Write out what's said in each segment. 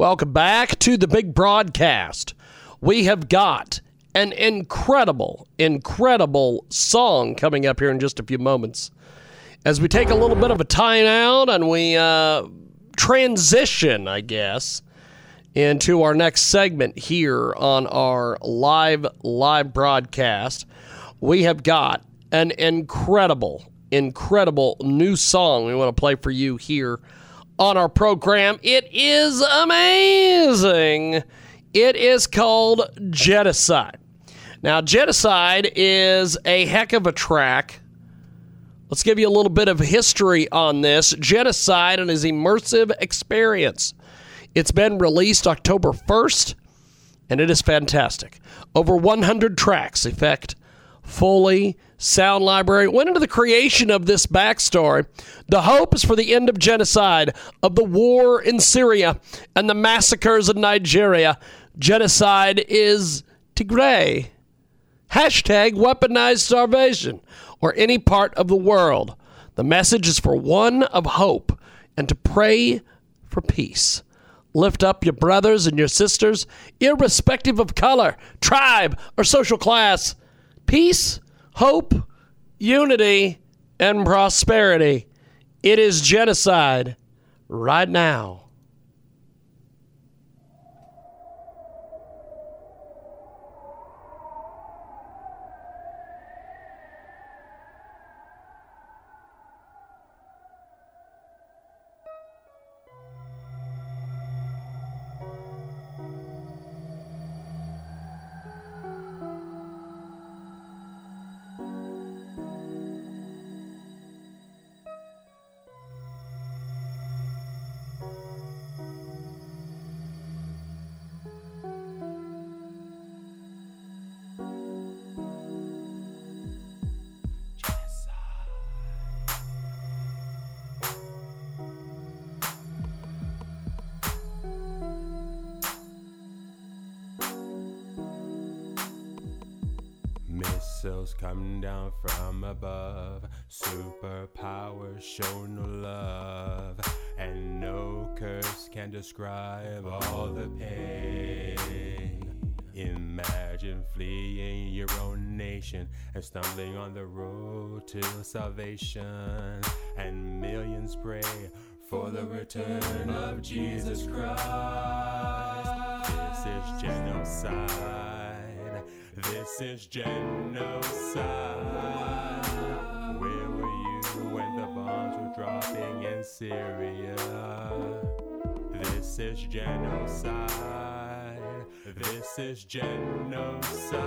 Welcome back to the big broadcast. We have got an incredible, incredible song coming up here in just a few moments. As we take a little bit of a time out and we uh, transition, I guess, into our next segment here on our live live broadcast, we have got an incredible, incredible new song we want to play for you here on our program. It is amazing. It is called Genocide. Now, Genocide is a heck of a track. Let's give you a little bit of history on this. Genocide and his immersive experience. It's been released October 1st, and it is fantastic. Over 100 tracks, effect, fully sound library went into the creation of this backstory. The hope is for the end of genocide, of the war in Syria, and the massacres in Nigeria. Genocide is Tigray. Hashtag weaponized starvation or any part of the world. The message is for one of hope and to pray for peace. Lift up your brothers and your sisters, irrespective of color, tribe, or social class. Peace, hope, unity, and prosperity. It is genocide right now. To salvation. And millions pray for the return of Jesus Christ. This is genocide. This is genocide. Where were you when the bombs were dropping in Syria? This is genocide. This is genocide.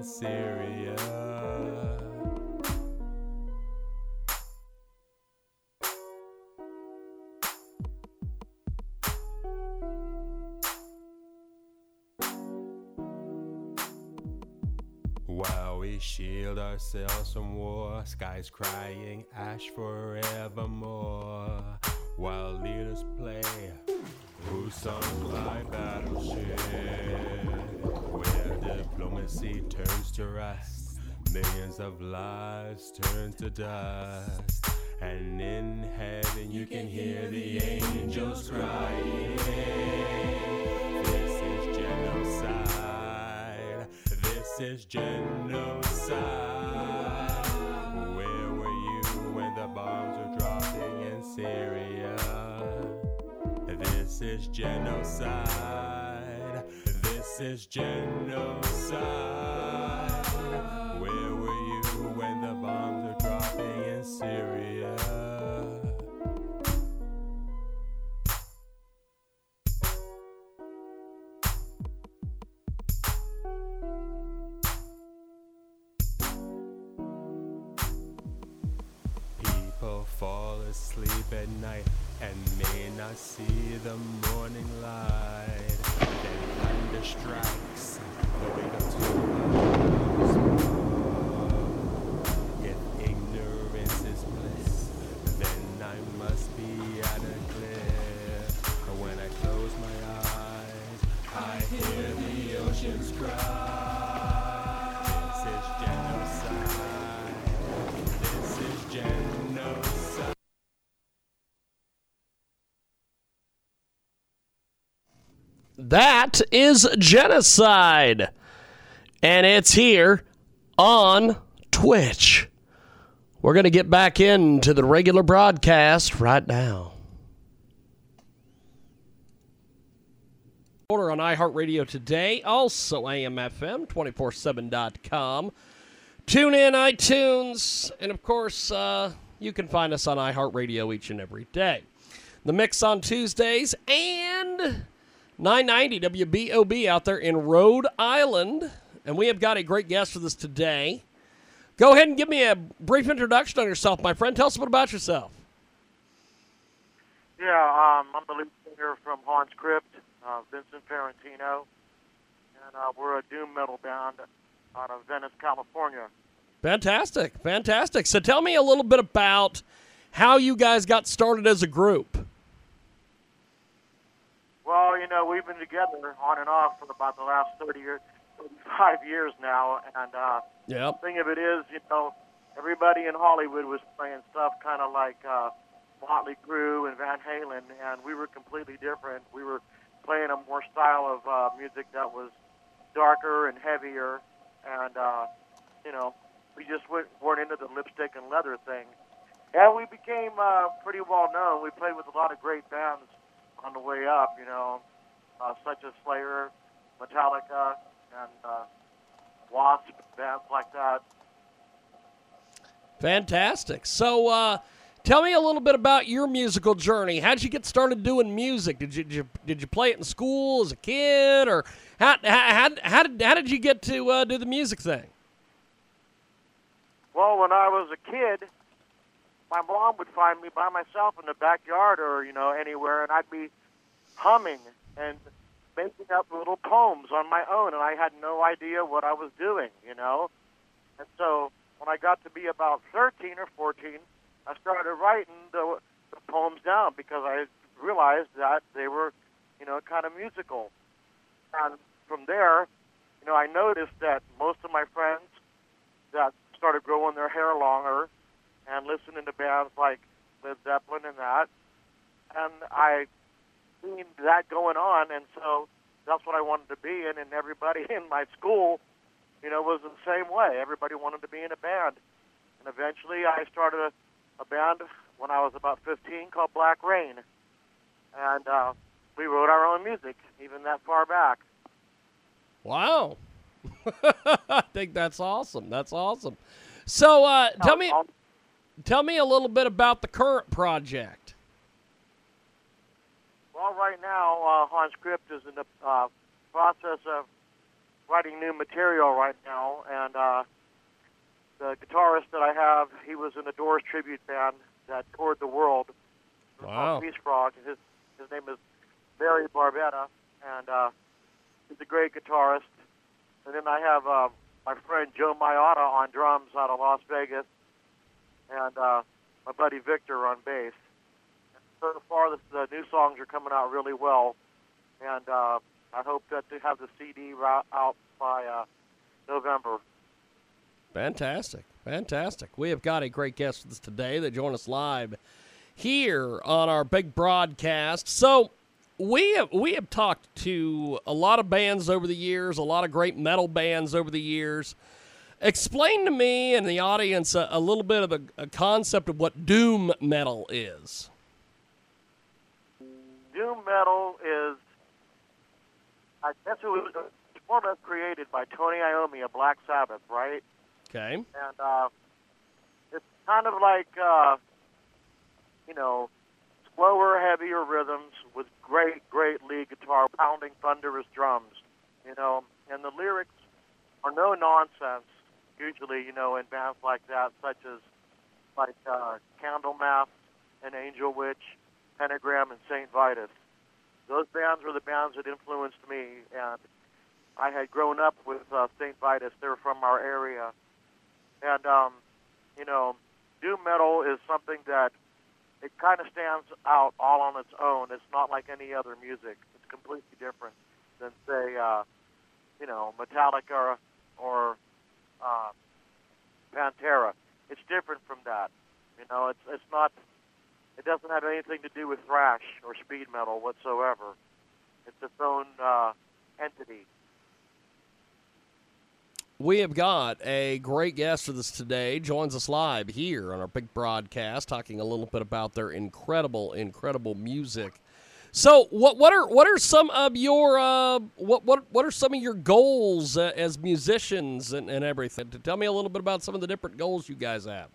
In Syria? While we shield ourselves from war, skies crying ash forevermore. While leaders play, who sunk my battleship? Diplomacy turns to rust, millions of lives turn to dust. And in heaven you can hear the angels crying. This is genocide. This is genocide. Where were you when the bombs were dropping in Syria? This is genocide. This is genocide. Where were you when the bombs were dropping in Syria? People fall asleep at night and may not see the morning light. Strikes the weight of That is genocide. And it's here on Twitch. We're going to get back into the regular broadcast right now. Order on iHeartRadio today, also AMFM247.com. Tune in, iTunes, and of course, uh, you can find us on iHeartRadio each and every day. The mix on Tuesdays and 990 WBOB out there in Rhode Island. And we have got a great guest with us today. Go ahead and give me a brief introduction on yourself, my friend. Tell us a bit about yourself. Yeah, um, I'm the lead singer from Hans Crypt, uh, Vincent Ferrantino, and uh, we're a doom metal band out of Venice, California. Fantastic, fantastic. So tell me a little bit about how you guys got started as a group. Well, you know, we've been together on and off for about the last 30 years, 35 years now, and uh, Yep. thing of it is, you know, everybody in Hollywood was playing stuff kind of like uh, Motley Crue and Van Halen, and we were completely different. We were playing a more style of uh, music that was darker and heavier, and uh, you know, we just went, weren't into the lipstick and leather thing. And we became uh, pretty well known. We played with a lot of great bands on the way up, you know, uh, such as Slayer, Metallica, and uh, Wasp, bands like that. Fantastic. So, uh, tell me a little bit about your musical journey. How did you get started doing music? Did you, did you did you play it in school as a kid, or how how, how, how did how did you get to uh, do the music thing? Well, when I was a kid, my mom would find me by myself in the backyard or, you know, anywhere, and I'd be humming and making up little poems on my own, and I had no idea what I was doing, you know? And so when I got to be about 13 or 14, I started writing the, the poems down because I realized that they were, you know, kind of musical. And from there, you know, I noticed that most of my friends that started growing their hair longer and listening to bands like Led Zeppelin and that. And I seen that going on, and so that's what I wanted to be in. And everybody in my school, you know, was the same way. Everybody wanted to be in a band. And eventually I started a, a band when I was about 15 called Black Rain. And uh, we wrote our own music, even that far back. Wow. I think that's awesome. That's awesome. So, uh, tell me I'll- tell me a little bit about the current project. Well, right now, uh, Hans Crypt is in the uh, process of writing new material right now, and uh, the guitarist that I have, he was in the Doors tribute band that toured the world. Wow. Peace Frog. His his name is Barry Barbetta, and uh, he's a great guitarist. And then I have uh, my friend Joe Maiata on drums out of Las Vegas, and uh, my buddy Victor on bass And so far the, the new songs are coming out really well, and uh, I hope that to have the CD out by uh, November. Fantastic. Fantastic. We have got a great guest with us today that joined us live here on our big broadcast. So, we have we have talked to a lot of bands over the years, a lot of great metal bands over the years. Explain to me and the audience a, a little bit of a, a concept of what doom metal is. Doom metal is, I guess it was more or less created by Tony Iommi of Black Sabbath, right? Okay. And uh, it's kind of like, uh, you know, slower, heavier rhythms with great, great lead guitar, pounding thunderous drums, you know, and the lyrics are no nonsense, usually, you know, in bands like that, such as like uh, Candlemass and Angel Witch, Pentagram, and St. Vitus. Those bands were the bands that influenced me, and I had grown up with uh, St. Vitus. They were from our area, and um, you know, doom metal is something that it kind of stands out all on its own. It's not like any other music. It's completely different than say, uh, you know, Metallica or, uh, Pantera. It's different from that. You know, it's it's not. It doesn't have anything to do with thrash or speed metal whatsoever. It's its own uh, entity. We have got a great guest with us today. Joins us live here on our big broadcast, talking a little bit about their incredible, incredible music. So, what what are what are some of your uh, what what what are some of your goals uh, as musicians and, and everything? Tell me a little bit about some of the different goals you guys have.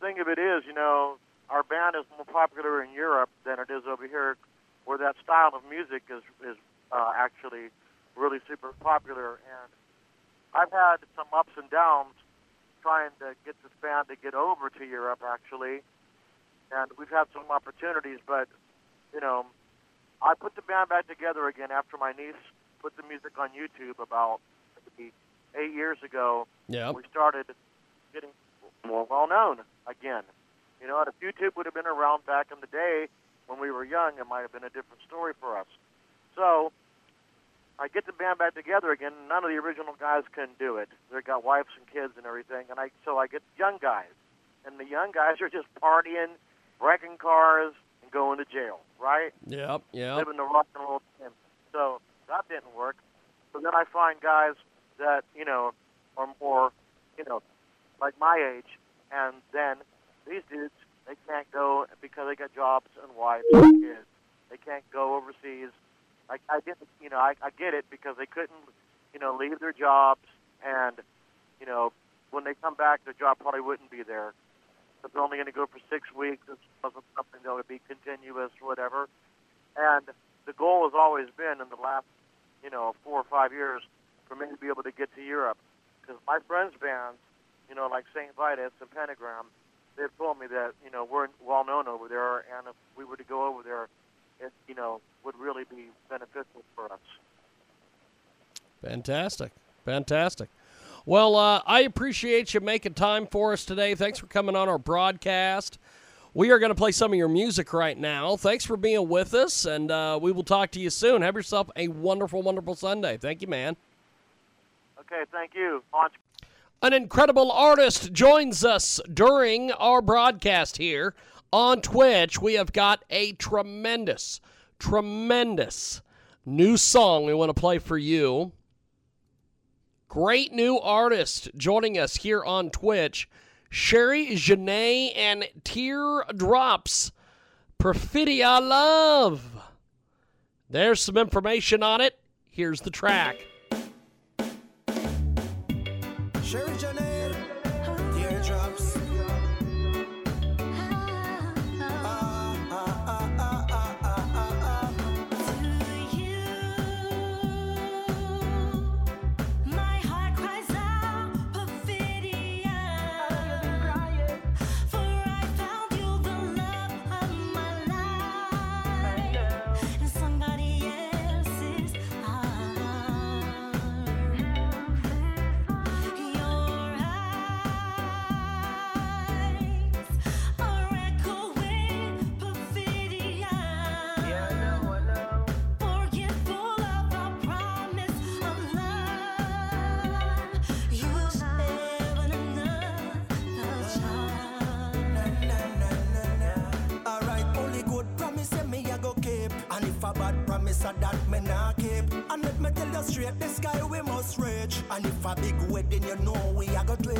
thing of it is, you know, our band is more popular in Europe than it is over here, where that style of music is is uh, actually really super popular. And I've had some ups and downs trying to get this band to get over to Europe, actually. And we've had some opportunities, but you know, I put the band back together again after my niece put the music on YouTube about eight years ago. Yeah. We started getting more well known again. You know, if YouTube would have been around back in the day when we were young, it might have been a different story for us. So I get the band back together again. None of the original guys can do it. They've got wives and kids and everything, and I so I get young guys, and the young guys are just partying, wrecking cars, and going to jail. Right? Yep. Yep. living the rock and roll dream. So that didn't work. So then I find guys that you know are more, you know, like my age, and then these dudes they can't go because they got jobs and wives and kids. They can't go overseas. I, I didn't, you know, I, I get it because they couldn't, you know, leave their jobs, and you know, when they come back, their job probably wouldn't be there. They're only going to go for six weeks, it wasn't something that would be continuous, whatever. And the goal has always been in the last, you know, four or five years for me to be able to get to Europe. Because my friends' bands, you know, like St. Vitus and Pentagram, they've told me that, you know, we're well known over there, and if we were to go over there, it, you know, would really be beneficial for us. Fantastic. Fantastic. Well, uh, I appreciate you making time for us today. Thanks for coming on our broadcast. We are going to play some of your music right now. Thanks for being with us, and uh, we will talk to you soon. Have yourself a wonderful, wonderful Sunday. Thank you, man. Okay, thank you. An incredible artist joins us during our broadcast here on Twitch. We have got a tremendous, tremendous new song we want to play for you. Great new artist joining us here on Twitch. Sherry Janae and Teardrops. Perfidia Love. There's some information on it. Here's the track. Sherry Janelle, And if a big wedding you know we a go do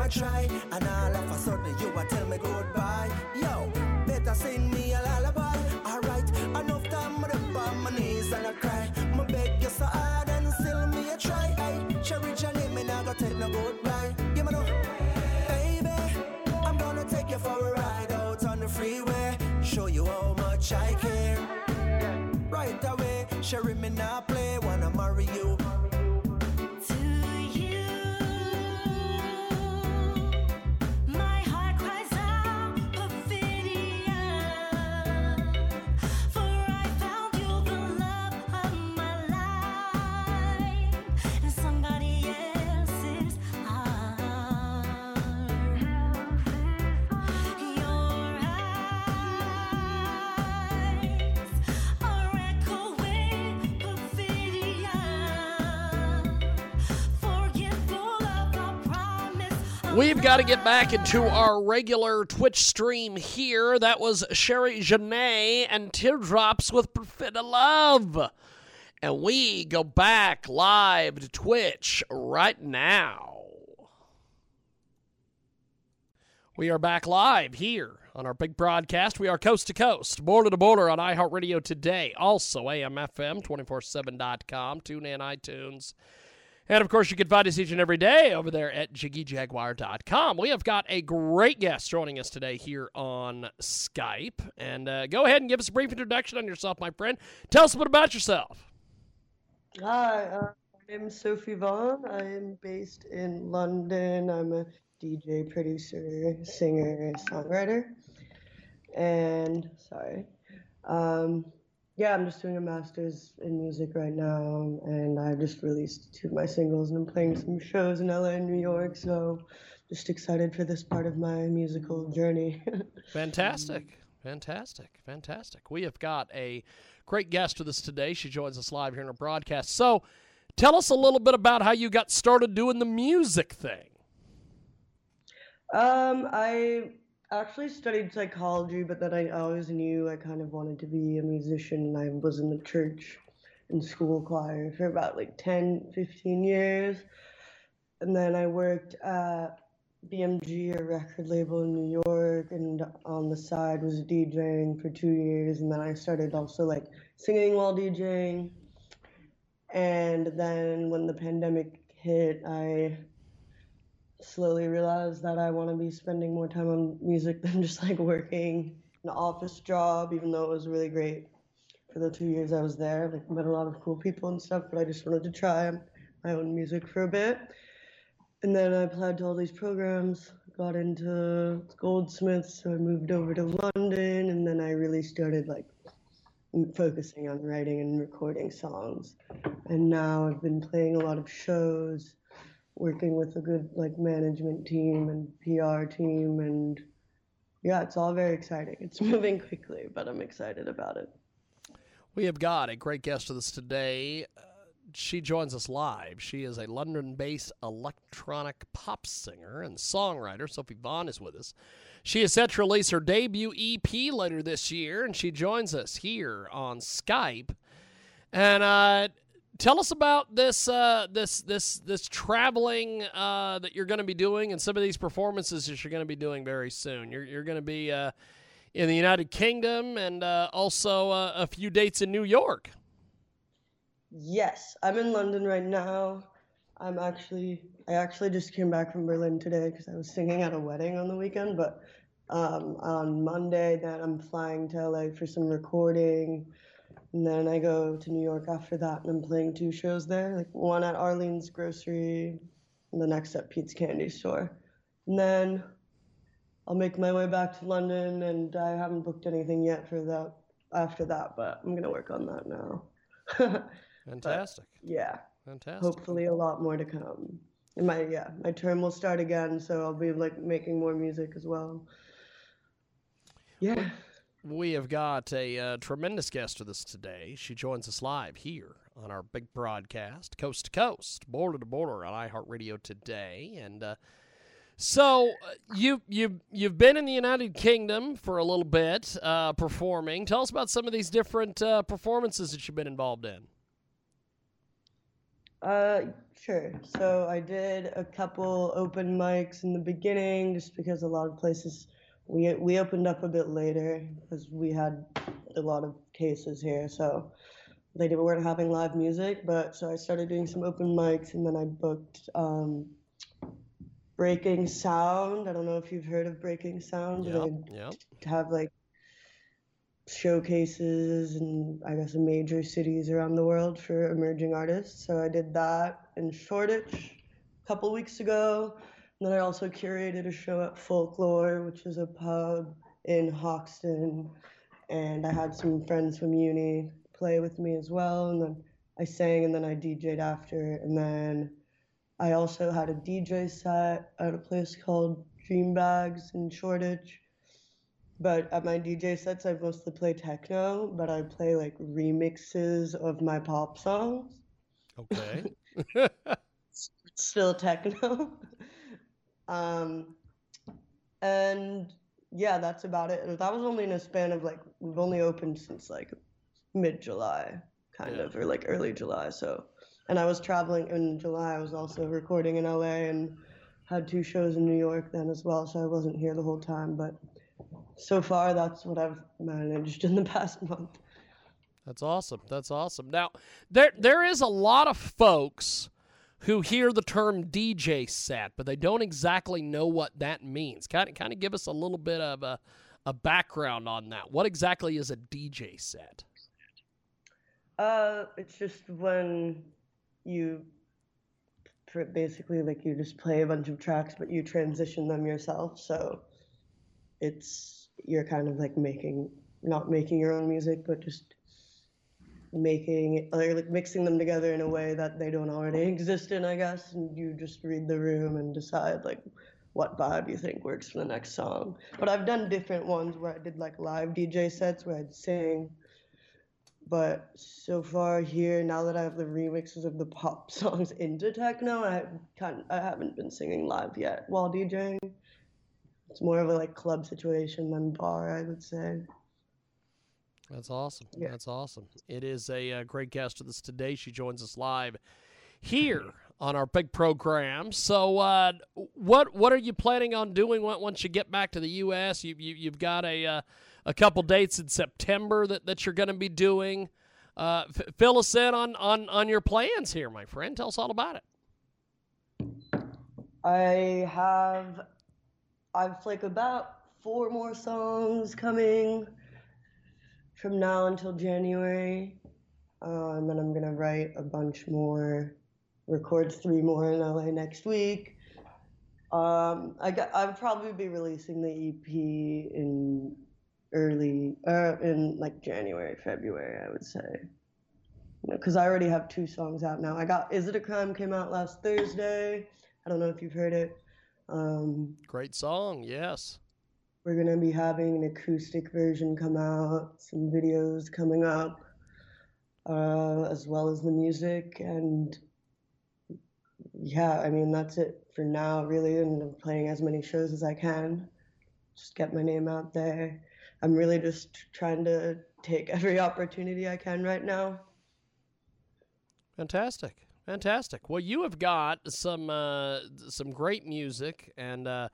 I try, and all of a sudden you a tell me goodbye. Yo, better sing me a lullaby. Alright, enough time them on my knees and I cry. My beg you so hard and still me a try. Hey, Sherry Johnny, me not gonna take no goodbye. Give me no, baby. I'm gonna take you for a ride out on the freeway. Show you how much I care. Right away, Sherry, me not play. Wanna marry you. We've got to get back into our regular Twitch stream here. That was Sherry Janae and Teardrops with Perfidia Love. And we go back live to Twitch right now. We are back live here on our big broadcast. We are coast to coast, border to border on iHeartRadio today. Also, AMFM247.com, tune in iTunes. And of course, you can find us each and every day over there at jiggyjaguar.com. We have got a great guest joining us today here on Skype. And uh, go ahead and give us a brief introduction on yourself, my friend. Tell us a bit about yourself. Hi, uh, my name is Sophie Vaughn. I am based in London. I'm a DJ, producer, singer, songwriter. And sorry. Um, yeah, I'm just doing a master's in music right now, and I just released two of my singles, and I'm playing some shows in LA and New York, so just excited for this part of my musical journey. Fantastic. Fantastic. Fantastic. We have got a great guest with us today. She joins us live here in our broadcast. So tell us a little bit about how you got started doing the music thing. Um, I actually studied psychology, but then I always knew I kind of wanted to be a musician, and I was in the church and school choir for about like 10, 15 years. And then I worked at BMG, a record label in New York, and on the side was DJing for two years. And then I started also like singing while DJing. And then when the pandemic hit, I slowly realized that I want to be spending more time on music than just like working an office job, even though it was really great for the two years I was there. Like met a lot of cool people and stuff, but I just wanted to try my own music for a bit. And then I applied to all these programs, got into Goldsmiths, so I moved over to London, and then I really started like focusing on writing and recording songs. And now I've been playing a lot of shows working with a good like management team and PR team and yeah, it's all very exciting. It's moving quickly, but I'm excited about it. We have got a great guest with us today. Uh, she joins us live. She is a London based electronic pop singer and songwriter. Sophie Vaughn is with us. She is set to release her debut EP later this year, and she joins us here on Skype. And uh, tell us about this uh, this this this traveling uh, that you're going to be doing, and some of these performances that you're going to be doing very soon. You're you're going to be uh, in the United Kingdom and uh, also uh, a few dates in New York. Yes, I'm in London right now. I'm actually I actually just came back from Berlin today because I was singing at a wedding on the weekend. But um, on Monday, then I'm flying to LA for some recording, and then I go to New York after that, and I'm playing two shows there, like one at Arlene's Grocery, and the next at Pete's Candy Store, and then I'll make my way back to London, and I haven't booked anything yet for that after that, but I'm gonna work on that now. Fantastic. yeah Fantastic. hopefully a lot more to come. And my yeah, my term will start again, so I'll be like making more music as well. Yeah. We have got a uh, tremendous guest with us today. She joins us live here on our big broadcast, coast to coast, border to border on iHeartRadio today. And uh, so uh, you you you've been in the United Kingdom for a little bit uh, performing. Tell us about some of these different uh, performances that you've been involved in. Uh, sure. So I did a couple open mics in the beginning, just because a lot of places we we opened up a bit later because we had a lot of cases here, so they didn't- weren't having live music. But so I started doing some open mics, and then I booked um, Breaking Sound. I don't know if you've heard of Breaking Sound. Yeah. Yep. have like showcases and I guess major cities around the world for emerging artists. So I did that in Shoreditch a couple weeks ago. And then I also curated a show at Folklore, which is a pub in Hoxton. And I had some friends from uni play with me as well. And then I sang and then I DJ'd after. And then I also had a DJ set at a place called Dream Bags in Shoreditch. But at my DJ sets, I mostly play techno, but I play like remixes of my pop songs. Okay. Still techno. um, and yeah, that's about it. That was only in a span of like, we've only opened since like mid July, kind Yeah. of, or like early July. So, and I was traveling in July. I was also recording in LA and had two shows in New York then as well. So I wasn't here the whole time. But so far, that's what I've managed in the past month. That's awesome. That's awesome. Now, there there is a lot of folks who hear the term DJ set, but they don't exactly know what that means. Kind of kind of give us a little bit of a a background on that. What exactly is a DJ set? Uh, it's just when you basically like you just play a bunch of tracks, but you transition them yourself. So it's you're kind of like making not making your own music, but just making or like mixing them together in a way that they don't already exist in, I guess. And you just read the room and decide like what vibe you think works for the next song. But I've done different ones where I did like live DJ sets where I'd sing but so far here, now that I have the remixes of the pop songs into techno, I can't, I haven't been singing live yet while DJing. It's more of a like club situation than bar, I would say. That's awesome. Yeah. That's awesome. It is a uh, great guest with us today. She joins us live here on our big program. So, uh, what what are you planning on doing once you get back to the U.S.? You, you you've got a uh, a couple dates in September that, that you're going to be doing. Uh, f- fill us in on, on on your plans here, my friend. Tell us all about it. I have, I've like about four more songs coming from now until January. Uh, and then I'm gonna write a bunch more, record three more in LA next week. Um, I got, I'll probably be releasing the EP in early, uh, in like January, February, I would say. Because I already have two songs out now. I got Is It a Crime came out last Thursday. I don't know if you've heard it. Um, Great song, yes. We're gonna be having an acoustic version come out, some videos coming up, uh, as well as the music. And yeah, I mean that's it for now, really. And I'm playing as many shows as I can, just get my name out there. I'm really just trying to take every opportunity I can right now. Fantastic, fantastic. Well, you have got some uh, some great music, and uh,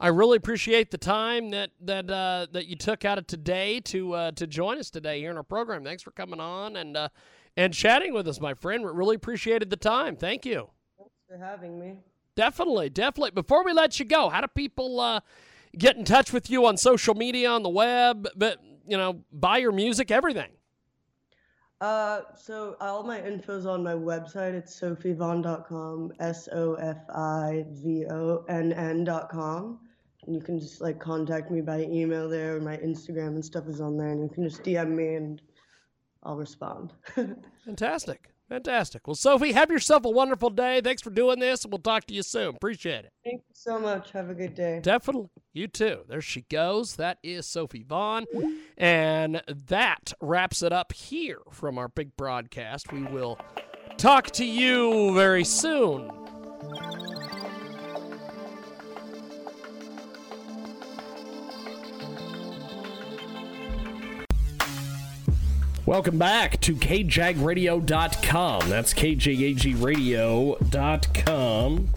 I really appreciate the time that that uh, that you took out of today to uh, to join us today here in our program. Thanks for coming on and uh, and chatting with us, my friend. We really appreciated the time. Thank you. Thanks for having me. Definitely, definitely. Before we let you go, how do people uh, get in touch with you on social media, on the web, but you know, buy your music, everything? Uh, so all my info's on my website. It's sofivonn.com, S O F I V O N N.com. And you can just like contact me by email there, my Instagram and stuff is on there, and you can just DM me and I'll respond. Fantastic. Fantastic. Well, Sophie, have yourself a wonderful day. Thanks for doing this, and we'll talk to you soon. Appreciate it. Thank you so much. Have a good day. Definitely. You too. There she goes. That is Sophie Vaughn. And that wraps it up here from our big broadcast. We will talk to you very soon. Welcome back to kjagradio.com. That's kjagradio.com.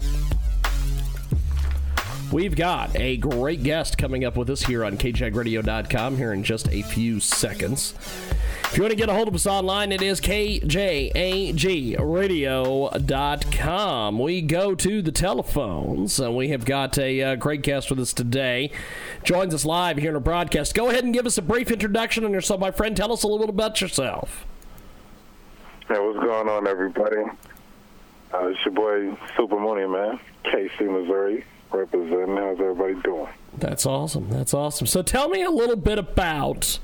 We've got a great guest coming up with us here on kjagradio.com here in just a few seconds. If you want to get a hold of us online, it is kjagradio.com. We go to the telephones, and we have got a uh, great guest with us today. Joins us live here in our broadcast. Go ahead and give us a brief introduction on yourself, my friend. Tell us a little bit about yourself. Hey, what's going on, everybody? Uh, it's your boy Soopa Moni, man. KC, Missouri, representing. How's everybody doing? That's awesome. That's awesome. So tell me a little bit about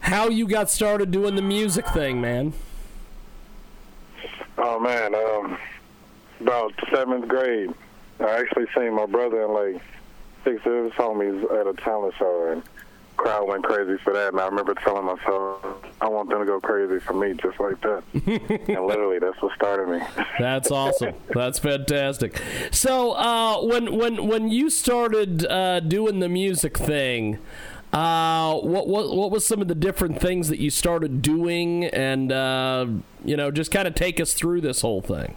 how you got started doing the music thing, man. Oh man, um, about seventh grade, I actually seen my brother and like six of his homies at a talent show, and crowd went crazy for that. And I remember telling myself, I want them to go crazy for me, just like that. and literally, that's what started me. That's awesome. That's fantastic. So uh, when when when you started uh, doing the music thing, uh, what what what was some of the different things that you started doing, and uh, you know, just kind of take us through this whole thing.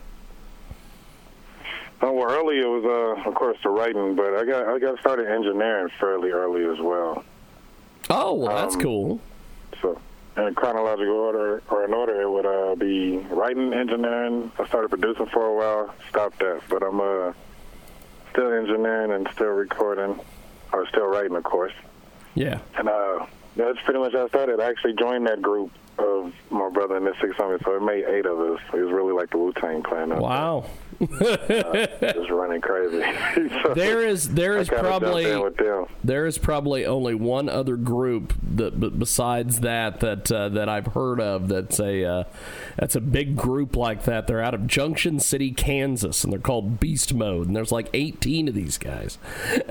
Oh, well, early it was, uh, of course, the writing, but I got I got started engineering fairly early as well. Oh, well, that's Um, cool. So, in chronological order or in order, it would uh, be writing, engineering. I started producing for a while, stopped that, but I'm uh, still engineering and still recording, or still writing, of course. Yeah. And uh, that's pretty much how I started. I actually joined that group of my brother and his six homies, so it made eight of us. It was really like the Wu Tang Clan. Wow. there, just running crazy. So There is there is probably there is probably only one other group that b- besides that that uh, that I've heard of that's a uh, that's a big group like that. They're out of Junction City, Kansas, and they're called Beast Mode. And there's like 18 of these guys.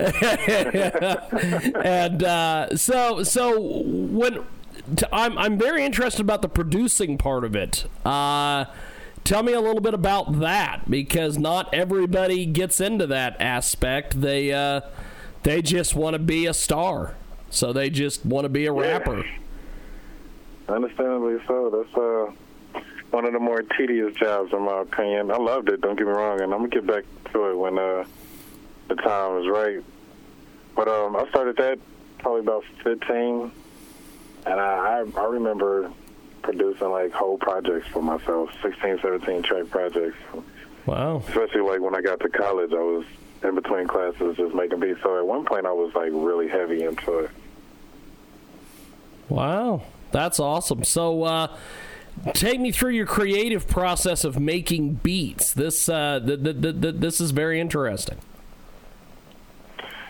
and uh, so so when t- I'm I'm very interested about the producing part of it. Uh, tell me a little bit about that because not everybody gets into that aspect. They uh, they just want to be a star, so they just want to be a rapper. Understandably so. That's uh, one of the more tedious jobs, in my opinion. I loved it. Don't get me wrong, and I'm gonna get back to it when uh, the time is right. But um, I started that probably about 15, and I I, I remember producing like whole projects for myself, 16, 17 track projects. Wow. Especially like when I got to college, I was in between classes just making beats. So at one point, I was like really heavy into it. Wow, that's awesome. So, uh, take me through your creative process of making beats. This uh, th- th- th- th- this is very interesting.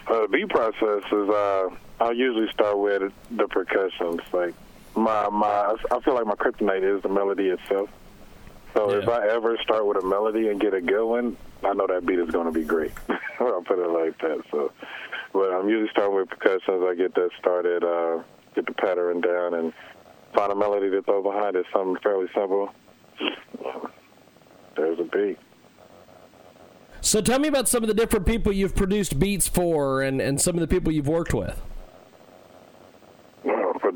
Uh, the beat process is uh, I usually start with the percussions. Like my my, I feel like my kryptonite is the melody itself. So if I ever start with a melody and get a good one, I know that beat is going to be great. I'll put it like that. So, but I'm usually starting with percussions. I get that started, uh, get the pattern down, and find a melody to throw behind it. Something fairly simple. There's a beat. So, tell me about some of the different people you've produced beats for, and, and some of the people you've worked with.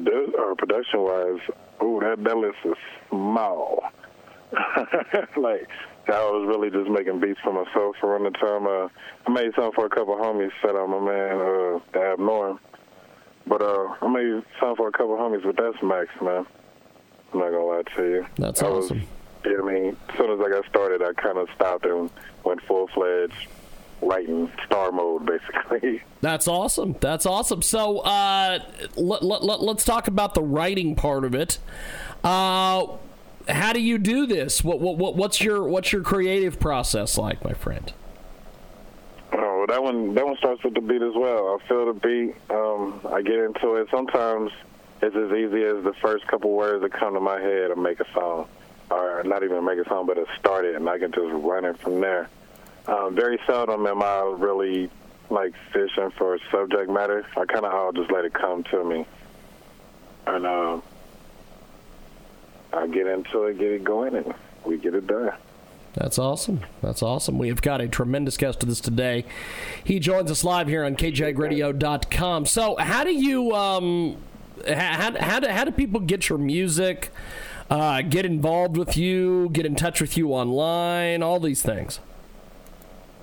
Produ- or production wise, ooh, that that list is small. like I was really just making beats for myself for running time. Uh, I made some for a couple homies. Set up my man, uh, the Abnorm. But uh, I made some for a couple homies, but that's max, man. I'm not gonna lie to you. That's I was- awesome. yeah, I mean, as soon as I got started, I kind of stopped and went full fledged writing star mode, basically. That's awesome. That's awesome. So, uh, let, let, let, us talk about the writing part of it. Uh, how do you do this? What, what, what what's your what's your creative process like, my friend? Oh, that one that one starts with the beat as well. I feel the beat. Um, I get into it. Sometimes it's as easy as the first couple words that come to my head and make a song, or not even make a song, but it, and I can just run it from there. Um, very seldom am I really like fishing for subject matter. I kind of all just let it come to me, and um, I get into it, get it going, and we get it done. That's awesome. That's awesome. We have got a tremendous guest with us today. He joins us live here on kjagradio.com. So, how do you um how, how, do, how do people get your music, uh, get involved with you, get in touch with you online, all these things?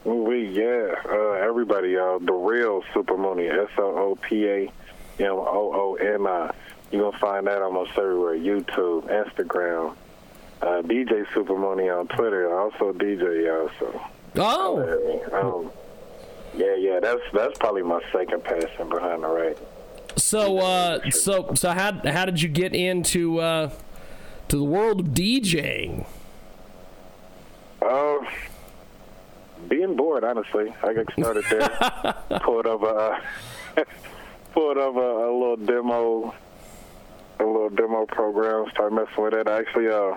We yeah, uh, everybody, y'all. The real Soopa Moni, S O O P A M O O N I. You gonna find that almost everywhere: YouTube, Instagram, uh, DJ Soopa Moni on Twitter. Also DJ, y'all. So Oh, um, yeah, yeah. That's that's probably my second passion behind the right. so uh, so so how how did you get into uh, to the world of DJing? Uh, being bored, honestly. I got started there. pulled up a pulled up a, a little demo, a little demo program. Started messing with it. I actually uh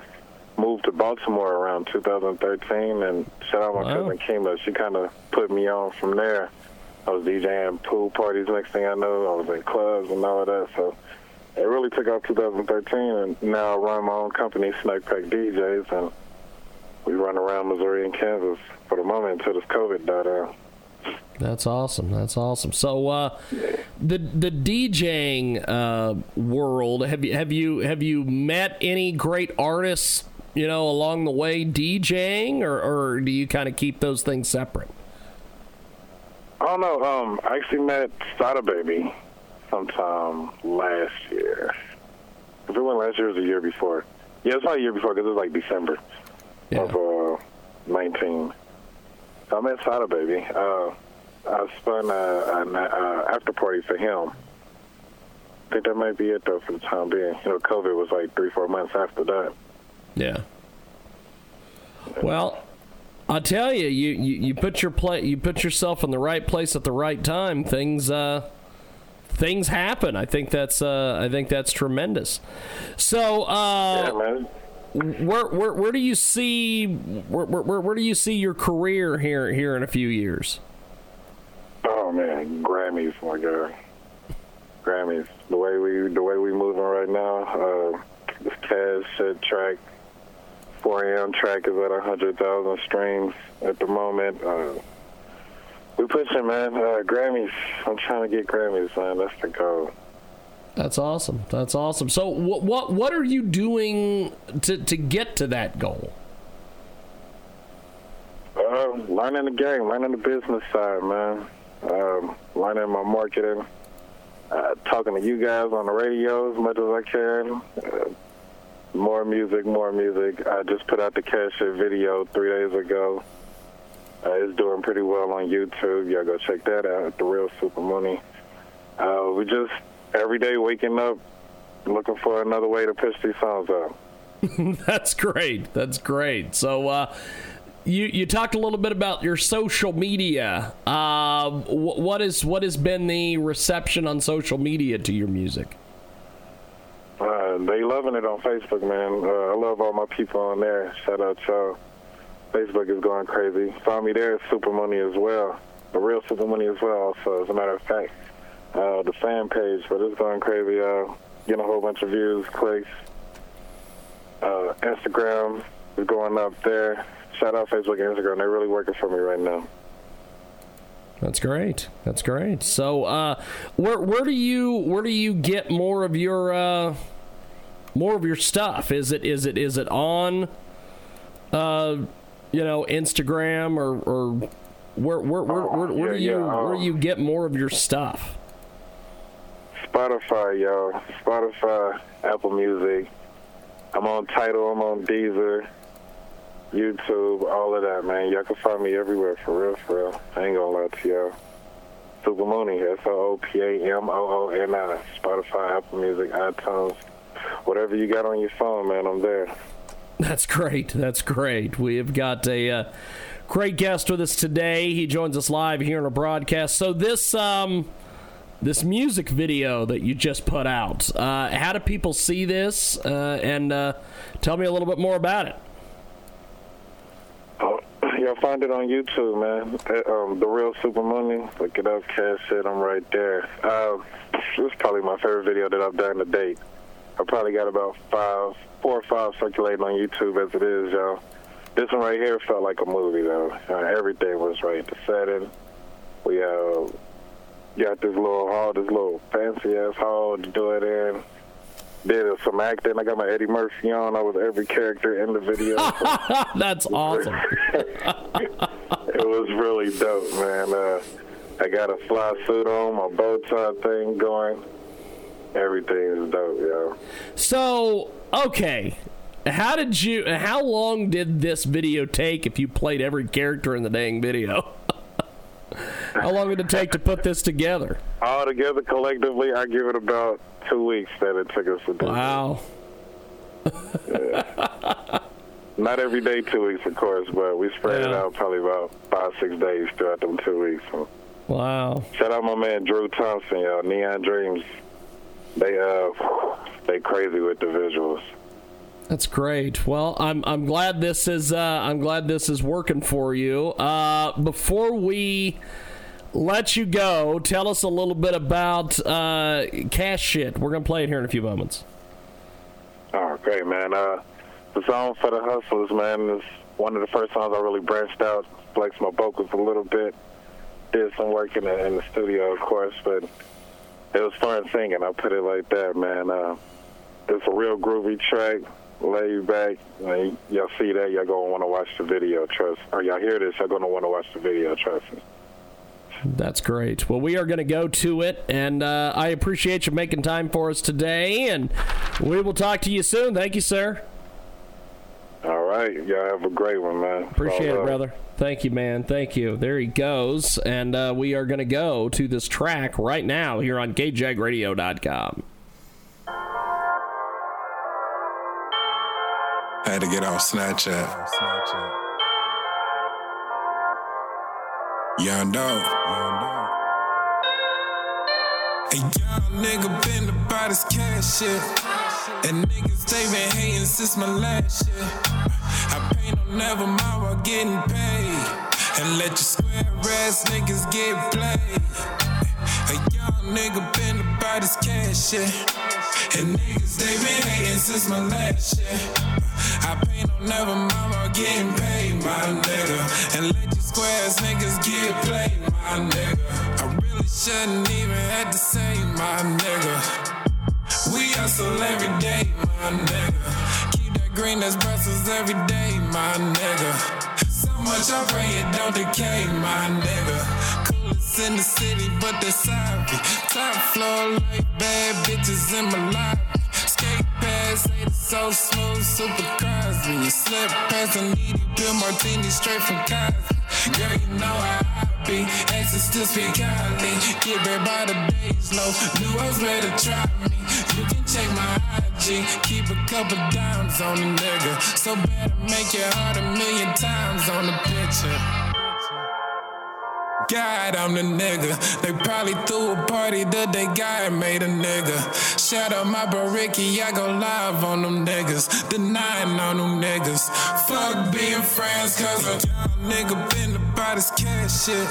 moved to Baltimore around 2013, and shout out my Wow. cousin Kima. She kind of put me on from there. I was DJing pool parties. Next thing I know, I was in clubs and all of that. So it really took off 2013, and now I run my own company, Snack Pack DJs, and we run around Missouri and Kansas for the moment until this COVID died out. That's awesome. That's awesome. So, uh, the the DJing uh, world have you have you have you met any great artists? You know, along the way DJing, or, or do you kind of keep those things separate? I don't know. Um, I actually met Sada Baby sometime last year. If it wasn't last year, it was a year before. Yeah, it's probably a year before because it was like December of uh, 19. So I met Sada Baby. Uh, I spun an uh, after party for him. I think that might be it though for the time being. You know, COVID was like three, four months after that. Yeah. Well, I'll tell you, you, you, you put your play, you put yourself in the right place at the right time. Things uh, things happen. I think that's uh, I think that's tremendous. So, uh, yeah, man. Where, where where do you see where, where where do you see your career here here in a few years? Oh man, Grammys, my God, Grammys. The way we the way we moving right now, uh, this Cash shit track, 4 a.m. track is at hundred thousand streams at the moment. Uh, we pushing, man. Uh, Grammys. I'm trying to get Grammys, man. That's the goal. That's awesome. That's awesome. So, what what what are you doing to to get to that goal? Uh, learning the game, learning the business side, man. Um, learning my marketing, uh, talking to you guys on the radio as much as I can. Uh, more music, more music. I just put out the Cash It video three days ago. Uh, it's doing pretty well on YouTube. Y'all go check that out. The Real Soopa Moni. Uh, we just every day waking up, looking for another way to push these songs out. That's great. That's great. So, uh, you you talked a little bit about your social media. Wh- what is what has been the reception on social media to your music? Uh, they loving it on Facebook, man. Uh, I love all my people on there. Shout out y'all. Facebook is going crazy. Find me there, Soopa Moni as well. The real Soopa Moni as well. Also, as a matter of fact, uh, the fan page, but it's going crazy. Uh, getting a whole bunch of views, clicks. Uh, Instagram is going up there. Shout out Facebook and Instagram. They're really working for me right now. That's great. That's great. So, uh, where where do you where do you get more of your uh, more of your stuff? Is it is it is it on, uh, you know, Instagram or or where where where, where, where do yeah, you yeah, where do um, you get more of your stuff? Spotify, y'all. Spotify, Apple Music. I'm on Tidal. I'm on Deezer, YouTube, all of that, man. Y'all can find me everywhere, for real, for real. I ain't gonna lie to y'all. Soopa Moni, S-O-O-P-A-M-O-O-N-I. Spotify, Apple Music, iTunes. Whatever you got on your phone, man, I'm there. That's great. That's great. We have got a uh, great guest with us today. He joins us live here in a broadcast. So this um this music video that you just put out, uh, how do people see this? Uh, and uh, tell me a little bit more about it. Oh, y'all find it on YouTube, man. Um, the real Soopa Moni. Look it up, Cash It. I'm right there. Uh, this is probably my favorite video that I've done to date. I probably got about five, four or five circulating on YouTube as it is, y'all. This one right here felt like a movie, though. Uh, everything was right. The setting. We uh, got this little hall, this little fancy ass hall to do it in. Did some acting. I got my Eddie Murphy on. I was every character in the video. That's awesome. it was really dope, man. Uh, I got a fly suit on, my bow tie thing going. Everything is dope, yo. So, okay. How did you how long did this video take if you played every character in the dang video? how long did it take to put this together? All together, collectively, I give it about two weeks that it took us to do. Wow. Not every day, two weeks, of course, but we spread it out probably about five, six days throughout them two weeks. So. Wow. Shout out my man Drew Thompson, yo. Neon Dreams. They uh, they crazy with the visuals. That's great. Well, I'm I'm glad this is uh, I'm glad this is working for you. Uh, before we let you go, tell us a little bit about uh, Cash Shit. We're gonna play it here in a few moments. Oh, great, man. Uh, the song for the hustlers, man, is one of the first songs I really branched out, flexed my vocals a little bit, did some work in the, in the studio, of course, but it was fun singing. I put it like that, man. Uh, it's a real groovy track, laid back. And y'all see that, y'all gonna want to watch the video, trust. Or y'all hear this, y'all gonna want to watch the video, trust me. That's great. Well, we are going to go to it, and uh, I appreciate you making time for us today, and we will talk to you soon. Thank you, sir. All right, y'all have a great one, man. Appreciate All it, brother. Thank you, man. Thank you. There he goes. And uh, we are going to go to this track right now here on KJagradio.com. Had to get off Snapchat. Young dog. A young nigga been about his cash shit. And niggas they been hating since my last shit. I pay no never mind while getting paid. And let your square ass niggas get played. A young nigga been about his cash shit. And niggas they been hating since my last shit. I pay no never mind while getting paid, my nigga. And let your square ass niggas get played, my nigga. I really shouldn't even have to say, my nigga. We hustle every day, my nigga. Keep that green as Brussels every day, my nigga. So much I pray it don't decay, my nigga. In the city, but they're sorry. Top floor like bad bitches in my lobby. Skate pads, say so smooth, super Cosby. You slip past a needy Bill Martini straight from Cosby. Girl, you know how I be. Exes still speak highly. Get back by the days low. Knew I was ready to try me. You can check my IG. Keep a couple dimes on the nigga. So better make your heart a million times on the picture. God, I'm the nigga. They probably threw a party that they guy made a nigga. Shout out my bro Ricky, I go live on them niggas. Denying on them niggas. Fuck being friends, cause a nigga been about his cash shit.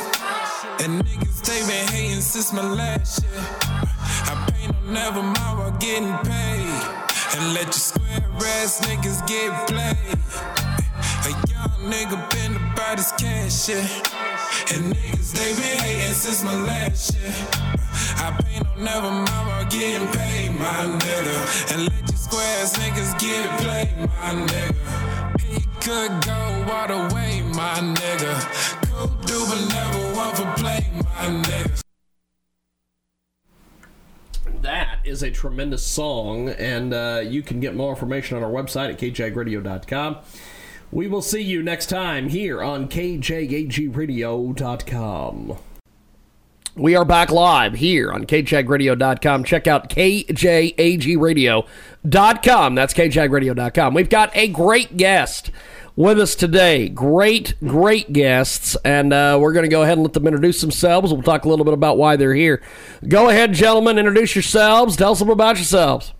And niggas, they been hating since my last shit. I pay no never mind while getting paid. And let your square ass niggas get played. Nigga been about his cash shit. And niggas, they been hating since my last shit. I pay no never mind getting paid, my nigga. And let your square ass niggas get played, my nigga. He could go all the way, my nigga. Cool dude, but never play, my nigga. That is a tremendous song, and uh, you can get more information on our website at kjagradio.com. We will see you next time here on kjagradio.com. We are back live here on kjagradio.com. Check out kjagradio.com. That's kjagradio.com. We've got a great guest with us today. Great, great guests. And uh, we're going to go ahead and let them introduce themselves. We'll talk a little bit about why they're here. Go ahead, gentlemen, introduce yourselves. Tell us about yourselves.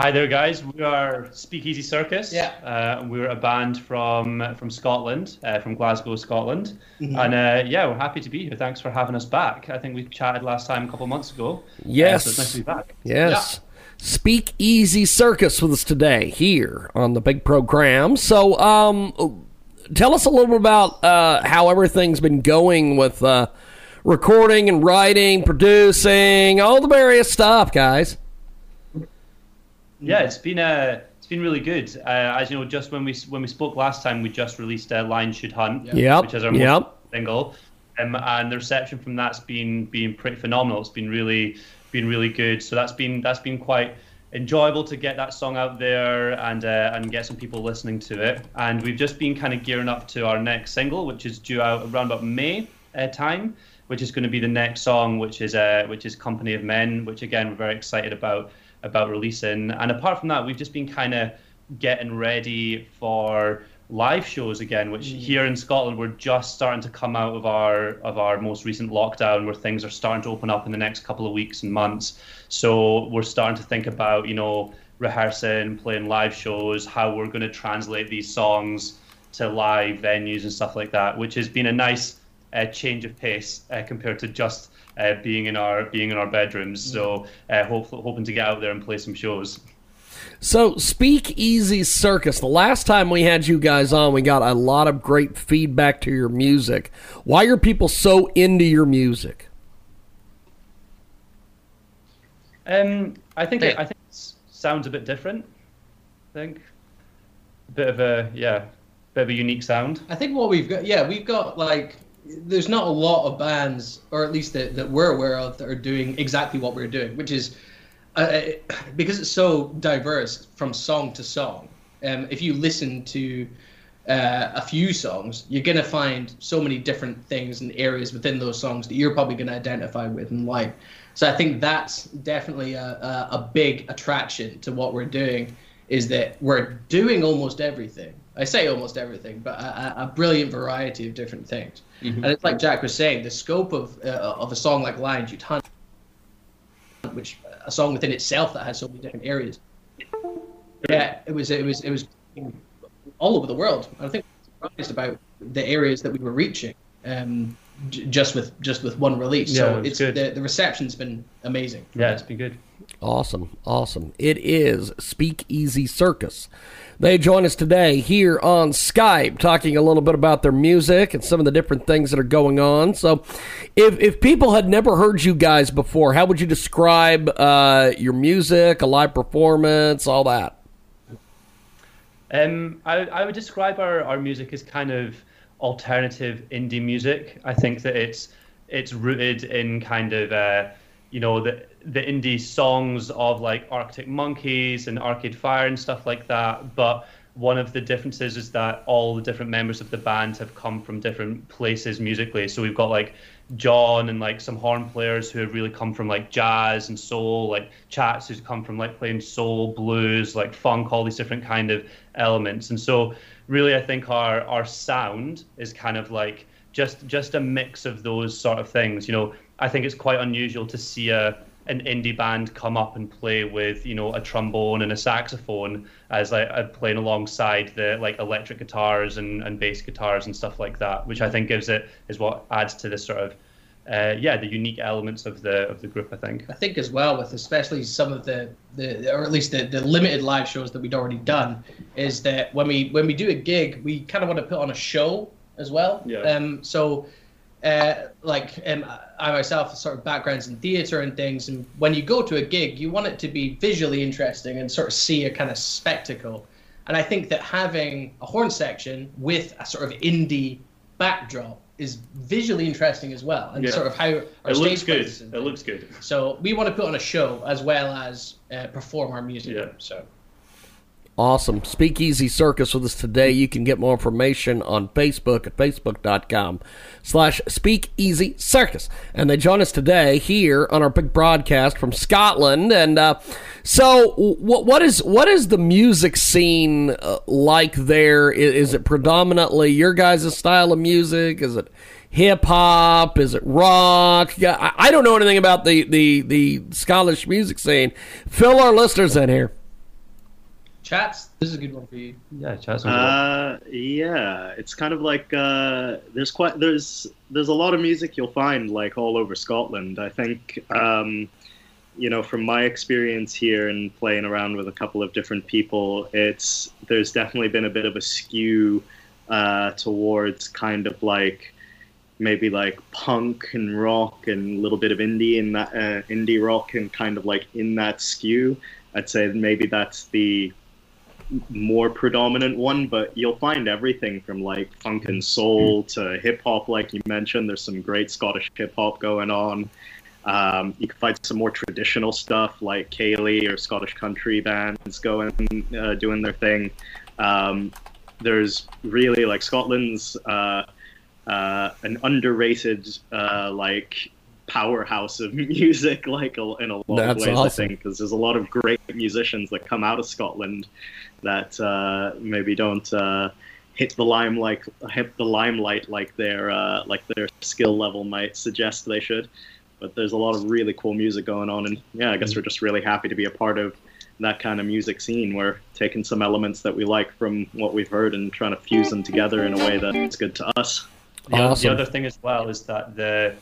Hi there, guys. We are Speakeasy Circus. Yeah. Uh, we're a band from from Scotland, uh, from Glasgow, Scotland. Mhm. And uh, yeah, we're happy to be here. Thanks for having us back. I think we chatted last time a couple months ago. Uh, Yes. so it's nice to be back. Yes. Speak Easy Circus with us today here on the big program. So, um, tell us a little bit about uh, how everything's been going with uh, recording and writing, producing, all the various stuff, guys. Yeah, it's been uh, it's been really good. Uh, as you know, just when we when we spoke last time, we just released uh, "Lion Should Hunt," Yep, which is our yep. most single, um, and the reception from that's been been pretty phenomenal. It's been really been really good. So that's been that's been quite enjoyable to get that song out there and uh, and get some people listening to it. And we've just been kind of gearing up to our next single, which is due out around about May uh, time, which is going to be the next song, which is uh, which is Company of Men, which again we're very excited about about releasing. And apart from that, we've just been kind of getting ready for live shows again, which here in Scotland we're just starting to come out of our of our most recent lockdown, where things are starting to open up in the next couple of weeks and months. So we're starting to think about you know rehearsing, playing live shows, how we're going to translate these songs to live venues and stuff like that, which has been a nice uh, change of pace uh, compared to just uh, being in our being in our bedrooms. So uh, hope, hoping to get out there and play some shows. So, Speak Easy Circus. The last time we had you guys on, we got a lot of great feedback to your music. Why are people so into your music? Um, I think it, I think it sounds a bit different. I think a bit of a yeah, bit of a unique sound. I think what we've got, yeah, we've got like, there's not a lot of bands, or at least that, that we're aware of, that are doing exactly what we're doing, which is uh, because it's so diverse from song to song. Um, if you listen to uh, a few songs, you're gonna find so many different things and areas within those songs that you're probably gonna identify with and like. So I think that's definitely a, a, a big attraction to what we're doing, is that we're doing almost everything. I say almost everything, but a, a- a brilliant variety of different things. Mhm. And it's like Jack was saying, the scope of uh, of a song like Lion Should Hunt, which a song within itself that has so many different areas. Yeah, it was it was it was all over the world. I think surprised about the areas that we were reaching, um, j- just with just with one release. Yeah, so it's it's good. the the reception's been amazing. Yeah, it's been good. Awesome, awesome. It is Speak Easy Circus. They join us today here on Skype, talking a little bit about their music and some of the different things that are going on. So, if if people had never heard you guys before, how would you describe uh, your music, a live performance, all that? Um, I, I would describe our, our music as kind of alternative indie music. I think that it's it's rooted in kind of uh, you know the the indie songs of like Arctic Monkeys and Arcade Fire and stuff like that. But one of the differences is that all the different members of the band have come from different places musically. So we've got like John and like some horn players who have really come from like jazz and soul, like Chats who's come from like playing soul, blues, like funk, all these different kind of elements. And so really I think our our sound is kind of like just just a mix of those sort of things. You know, I think it's quite unusual to see a an indie band come up and play with you know a trombone and a saxophone as like uh, playing alongside the like electric guitars and, and bass guitars and stuff like that which i think gives it is what adds to this sort of uh, yeah the unique elements of the of the group i think I think as well with especially some of the, the or at least the, the limited live shows that we'd already done is that when we when we do a gig we kind of want to put on a show as well. Yeah. Um. So, uh, like um, I myself have sort of backgrounds in theatre and things, and when you go to a gig, you want it to be visually interesting and sort of see a kind of spectacle. And I think that having a horn section with a sort of indie backdrop is visually interesting as well, and Yeah. sort of how our it looks good it looks good so we want to put on a show as well as uh, perform our music. Yeah. So Awesome. Speakeasy Circus with us today. You can get more information on Facebook at facebook.com slash speakeasy circus. And they join us today here on our big broadcast from Scotland. And uh, so what, what is what is the music scene uh, like there? Is, is it predominantly your guys' style of music? Is it hip hop? Is it rock? Yeah, I, I don't know anything about the, the, the Scottish music scene. Fill our listeners in here. Chats, this is a good one for you. Yeah, chats. Uh, yeah, it's kind of like uh, there's quite there's there's a lot of music you'll find like all over Scotland. I think um, you know from my experience here and playing around with a couple of different people, it's there's definitely been a bit of a skew uh, towards kind of like maybe like punk and rock and a little bit of indie in that uh, indie rock and kind of like in that skew. I'd say maybe that's the more predominant one, but you'll find everything from like funk and soul to hip hop, like you mentioned. There's some great Scottish hip hop going on. Um, you can find some more traditional stuff like ceilidh or Scottish country bands going uh, doing their thing. Um, there's really like Scotland's uh, uh, an underrated uh, like powerhouse of music, like a, in a lot That's of ways. awesome. I think because there's a lot of great musicians that come out of Scotland that uh, maybe don't uh, hit the limelight, hit the limelight like their uh, like their skill level might suggest they should. But there's a lot of really cool music going on, and yeah, I guess we're just really happy to be a part of that kind of music scene. We're taking some elements that we like from what we've heard and trying to fuse them together in a way that's good to us. The, o- the other thing as well is that the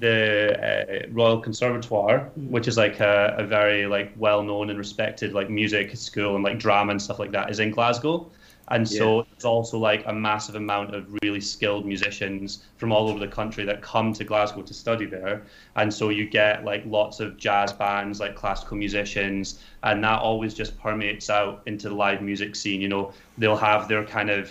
the uh, Royal Conservatoire, which is like a, a very like well known and respected like music school and like drama and stuff like that, is in Glasgow. And so Yeah. it's also like a massive amount of really skilled musicians from all over the country that come to Glasgow to study there. And so you get like lots of jazz bands, like classical musicians, and that always just permeates out into the live music scene. You know, they'll have their kind of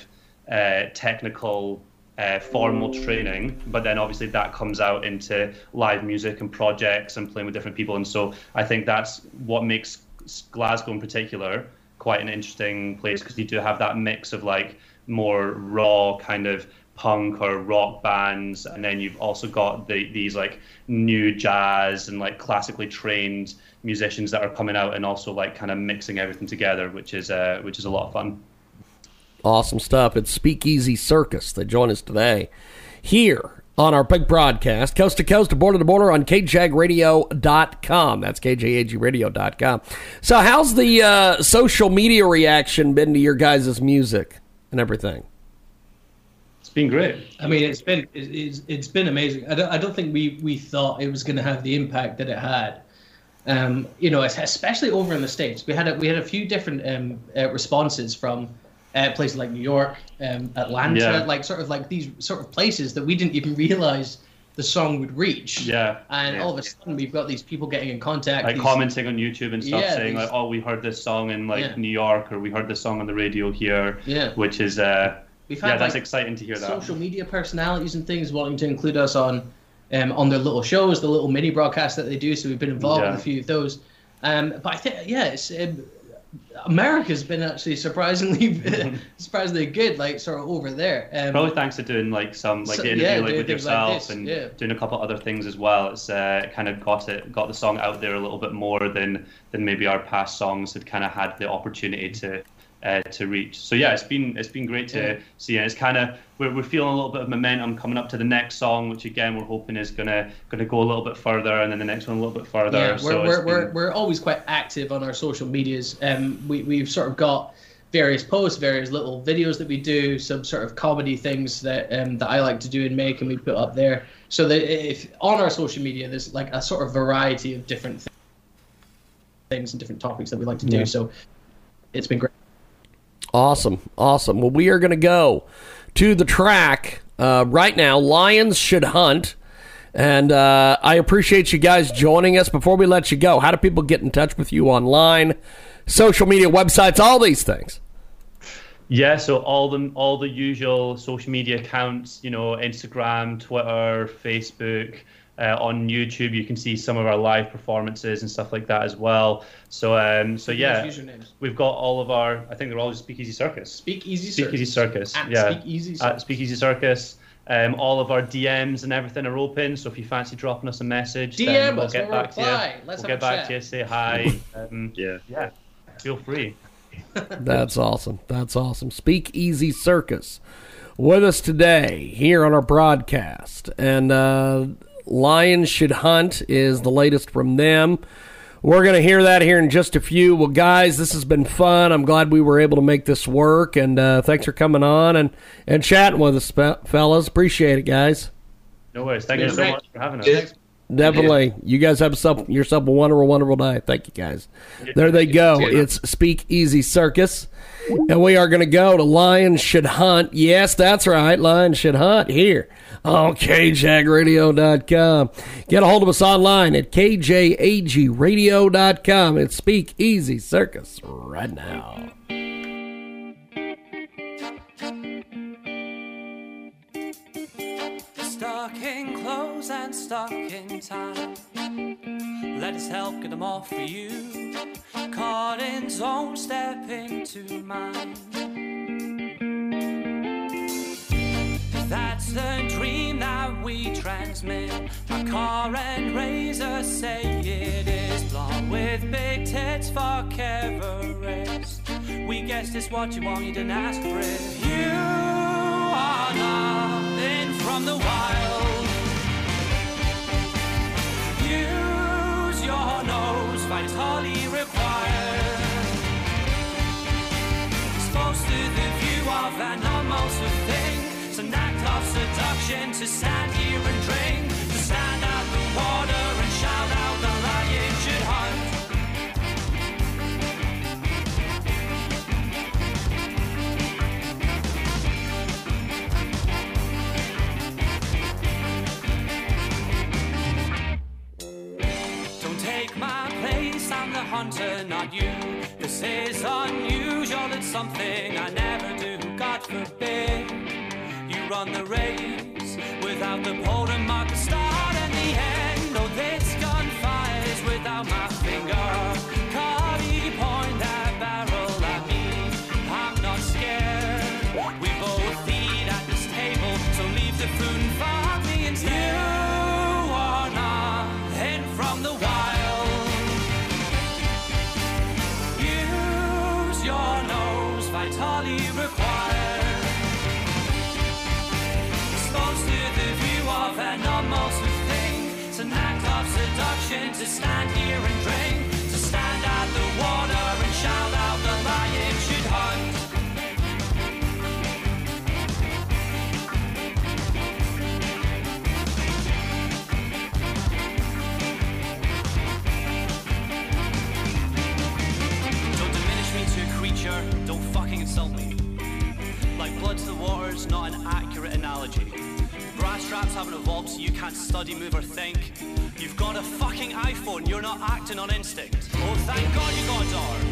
uh, technical uh, formal training, but then obviously that comes out into live music and projects and playing with different people. And so I think that's what makes Glasgow in particular quite an interesting place because you do have that mix of like more raw kind of punk or rock bands, and then you've also got the, these like new jazz and like classically trained musicians that are coming out and also like kind of mixing everything together, which is uh, which is a lot of fun. Awesome stuff. It's Speakeasy Circus. They join us today here on our big broadcast, coast to coast, to border to border on kjagradio.com. That's kjagradio.com. So, how's the uh, social media reaction been to your guys' music and everything? It's been great. I mean, it's been it's, it's been amazing. I don't I don't think we we thought it was going to have the impact that it had. Um, you know, especially over in the states, we had a, we had a few different um, uh, responses from uh, places like New York, um, Atlanta, Yeah. like sort of like these sort of places that we didn't even realize the song would reach. Yeah. And all of a sudden, we've got these people getting in contact, like these- commenting on YouTube and stuff, Yeah, saying these- like, "Oh, we heard this song in like Yeah. New York, or we heard this song on the radio here." Yeah. which is uh, We've yeah, had, that's like, exciting to hear that. social media personalities and things wanting to include us on um, on their little shows, the little mini broadcasts that they do. So we've been involved Yeah. with a few of those. Um, but I think, yeah, it's, um, America's been actually surprisingly surprisingly good, like sort of over there. Um, Probably thanks to doing like some like So- the interview yeah, like with like yourself this, and yeah. doing a couple other things as well. It's uh, kind of got it got the song out there a little bit more than than maybe our past songs had kind of had the opportunity to. Uh, to reach, so yeah, it's been it's been great to Yeah. see, and it's kind of we're, we're feeling a little bit of momentum coming up to the next song, which again we're hoping is gonna gonna go a little bit further, and then the next one a little bit further. Yeah, we're, so we're, been- we're, we're always quite active on our social medias. Um, we, we've sort of got various posts, various little videos that we do, some sort of comedy things that um, that I like to do and make, and we put up there. So that if on our social media, there's like a sort of variety of different things and different topics that we like to do. Yeah. So it's been great. Awesome, awesome. Well, we are going to go to the track uh, right now. Lions should hunt, and uh, I appreciate you guys joining us. Before we let you go, how do people get in touch with you online, social media, websites, all these things? Yeah, so all the all the usual social media accounts, you know, Instagram, Twitter, Facebook, uh, on YouTube, you can see some of our live performances and stuff like that as well. So, um, so yeah, we've got all of our. I think they're all just Speakeasy Circus. Speakeasy Speakeasy Circus. At yeah. Speakeasy At Circus. Speakeasy Circus. Um, all of our DMs and everything are open. So if you fancy dropping us a message, then DM we'll us, get we'll back to you. Let's we'll get back chat. to you. Say hi. Um, yeah. Yeah. Feel free. That's awesome. That's awesome. Speak Easy Circus with us today here on our broadcast. And uh, Lions Should Hunt is the latest from them. We're going to hear that here in just a few. Well, guys, this has been fun. I'm glad we were able to make this work. And uh, thanks for coming on and, and chatting with us, fe- fellas. Appreciate it, guys. No worries. Thank you so Great. much for having us. Thanks. Definitely. You guys have some, yourself a wonderful, wonderful night. Thank you, guys. There they go. It's Speak Easy Circus. And we are going to go to Lions Should Hunt. Yes, that's right. Lions Should Hunt here on KJAGRadio.com. Get a hold of us online at KJAGRadio.com. It's Speak Easy Circus right now. And stuck in time. Let us help get them off for you. Caught in zone, step into mine. That's the dream that we transmit. My car and razor say it is blonde with big tits. Fuck Everest. We guessed it's what you want, you didn't ask for it. You are nothing from the wild. Required. Exposed to the view of an thing. It's act of seduction to stand here and drink. To stand at the water and shout out Hunter, not you. This is unusual, it's something I never do. God forbid you run the race without the pole to mark the start and the end. No, this gunfire is without my finger. Brass straps haven't evolved so you can't study, move, or think. You've got a fucking iPhone, you're not acting on instinct. Oh, thank God you got a daughter.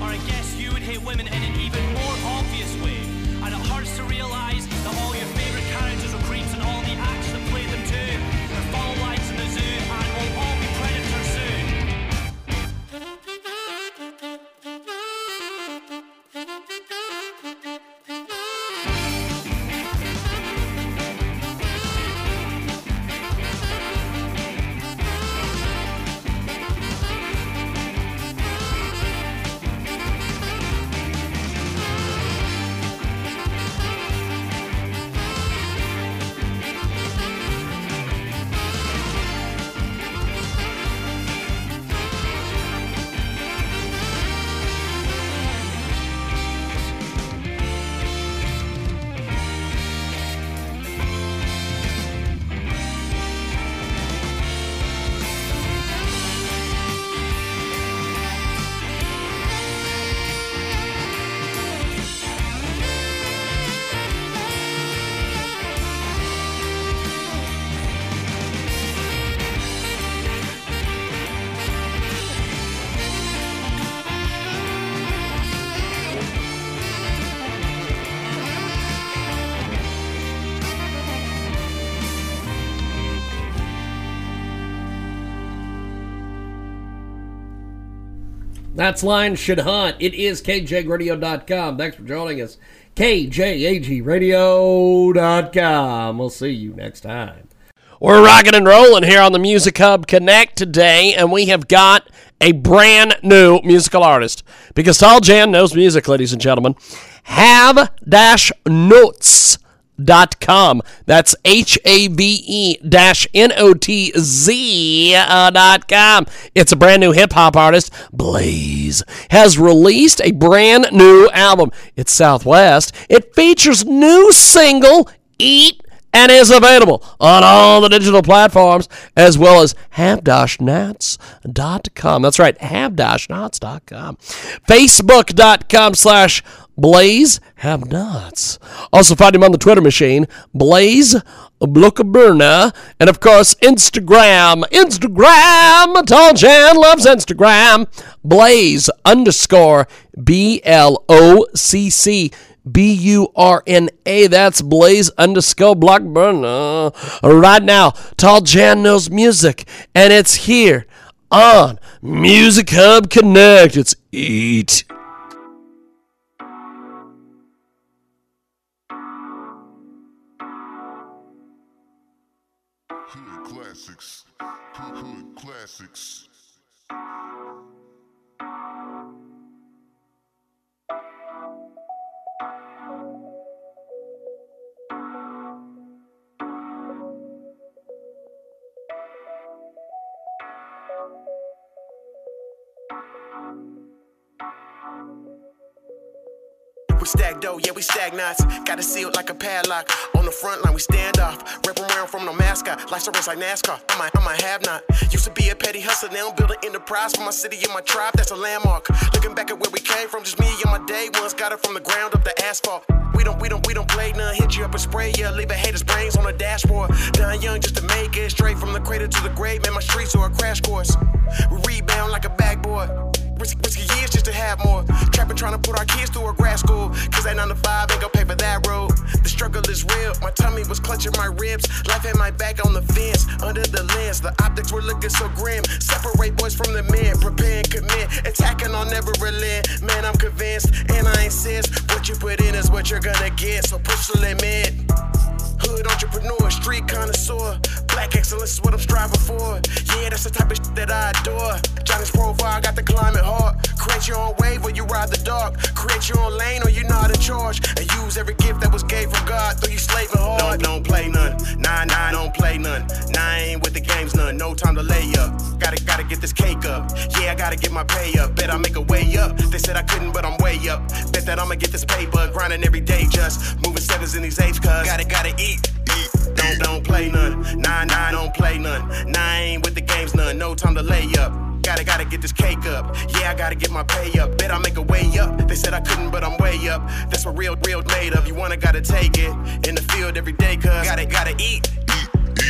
Or I guess you would hate women in an even more obvious way. That's Lions Should Hunt. It is KJRadio.com. Thanks for joining us. KJAGRadio.com. We'll see you next time. We're rocking and rolling here on the Music Hub Connect today, and we have got a brand new musical artist because Tall Jan knows music, ladies and gentlemen. Have dash notes dot com. That's H A V E dash N O T Z uh, dot com. It's a brand new hip hop artist. Blaze has released a brand new album. It's Southwest. It features new single Eat and is available on all the digital platforms as well as have-notz.com. That's right, have-notz.com. Facebook.com slash Blaze Have Nuts. Also find him on the Twitter machine, Blaze Bloccburna. And of course, Instagram. Instagram. Tall Jan loves Instagram. Blaze underscore B L O C C. B U R N A. That's Blaze underscore Bloccburna. Right now, Tall Jan knows music, and it's here on Music Hub Connect. It's Eat. We stack dough, yeah, we stack knots. Got it sealed like a padlock. On the front line, we stand off. Rep around from no mascot. Life's a race like NASCAR. I might, I might have not. Used to be a petty hustler, now I'm building enterprise for my city and my tribe. That's a landmark. Looking back at where we came from, just me and my day ones. Got it from the ground up the asphalt. We don't, we don't, we don't play none. Hit you up and spray ya. Leave a hater's brains on the dashboard. Dying young just to make it straight from the cradle to the grave. Man, my streets are a crash course. We rebound like a backboard. Risky, risky years just to have more. Trapping, trying to put our kids through a grad school. Cause that 9 to 5 ain't gon' pay for that road. The struggle is real. My tummy was clutching my ribs. Life had my back on the fence. Under the lens, the optics were looking so grim. Separate boys from the men. Prepare and commit. Attacking on never relent. Man, I'm convinced. And I insist. What you put in is what you're gonna get. So push the limit. Hood entrepreneur, street connoisseur. Black excellence is what I'm striving for. Yeah, that's the type of shit that I adore. Johnny's profile got the climate hard. Create your own wave or you ride the dark. Create your own lane or you're not in charge. And use every gift that was gave from God. Though you slaving hard. Don't, don't play none. Nah, nah, don't play none. Nah, ain't with the games none. No time to lay up. Gotta, gotta get this cake up. Yeah, I gotta get my pay up. Bet I make a way up. They said I couldn't, but I'm way up. Bet that I'ma get this paper. Grinding every day just. Moving sevens in these apes, cuz. Gotta, gotta eat. Don't, don't play none. Nah, nah, don't play none. Nah, I ain't with the games none. No time to lay up. Gotta, gotta get this cake up. Yeah, I gotta get my pay up. Bet I make a way up. They said I couldn't, but I'm way up. That's what real, real made of. You wanna, gotta take it. In the field every day, cuz. Gotta, gotta eat.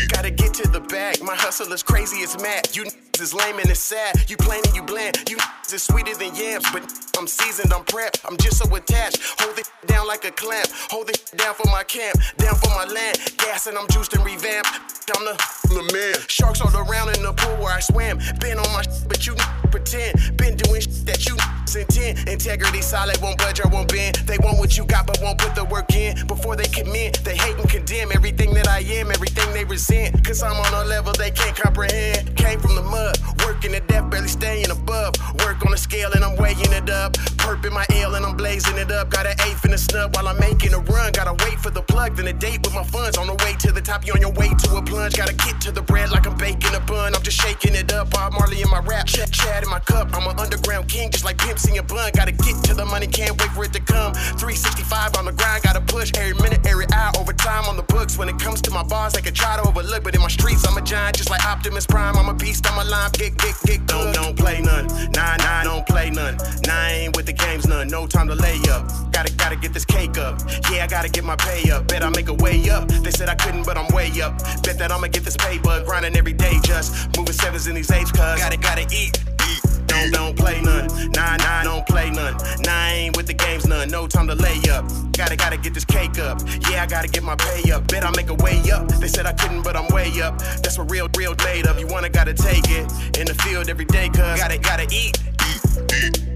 Gotta get to the bag. My hustle is crazy as mad. You is lame and it's sad. You plain and you bland. You is sweeter than yams, but I'm seasoned, I'm prepped. I'm just so attached. Hold it down like a clamp. Hold it down for my camp, down for my land. Gas and I'm juiced and revamped. I'm the, the man. Sharks all around in the pool where I swam. Been on my but you pretend. Been doing that you intend. Integrity solid, won't budge or won't bend. They want what you got, but won't put the work in. Before they commit, they hate and condemn everything that I am, everything they resent. Cause I'm on a level they can't comprehend. Came from the mud, working to death, barely staying above. Work on the scale and I'm weighing it up. Perp in my ale and I'm blazing it up. Got an eighth in the snub while I'm making a run. Gotta wait for the plug, then a date with my funds. On the way to the top, you on your way to a plunge. Gotta get to the bread like I'm baking a bun. I'm just shaking it up. Bob Marley in my rap, chat, chat in my cup. I'm an underground king, just like pimps in your bun. Gotta get to the money, can't wait for it to come. 365 on the grind, gotta push every minute, every hour, overtime on the books. When it comes to my bars, I can try to overlook, but in my streets, I'm a giant, just like Optimus Prime. I'm a beast, I'm a line, kick, kick, kick. Don't, don't play none. Nah, nah, don't play none. Nah, I ain't with the games none. No time to lay up. Gotta, gotta get this cake up. Yeah, I gotta get my pay up. Bet I make a way up. They said I couldn't, but I'm way up. Bet that I'ma get this paper. Grinding every day, just moving sevens in these apes, cuz. Gotta, gotta eat. Don't, don't play none. Nah, nah, don't play none. Nah, I ain't with the games none. No time to lay up. Gotta, gotta get this cake up. Yeah, I gotta get my pay up. Bet I make a way up. They said I couldn't, but I'm way up. That's what real, real made of. You wanna, gotta take it. In the field every day, cuz. Gotta, gotta eat. Eat. Eat.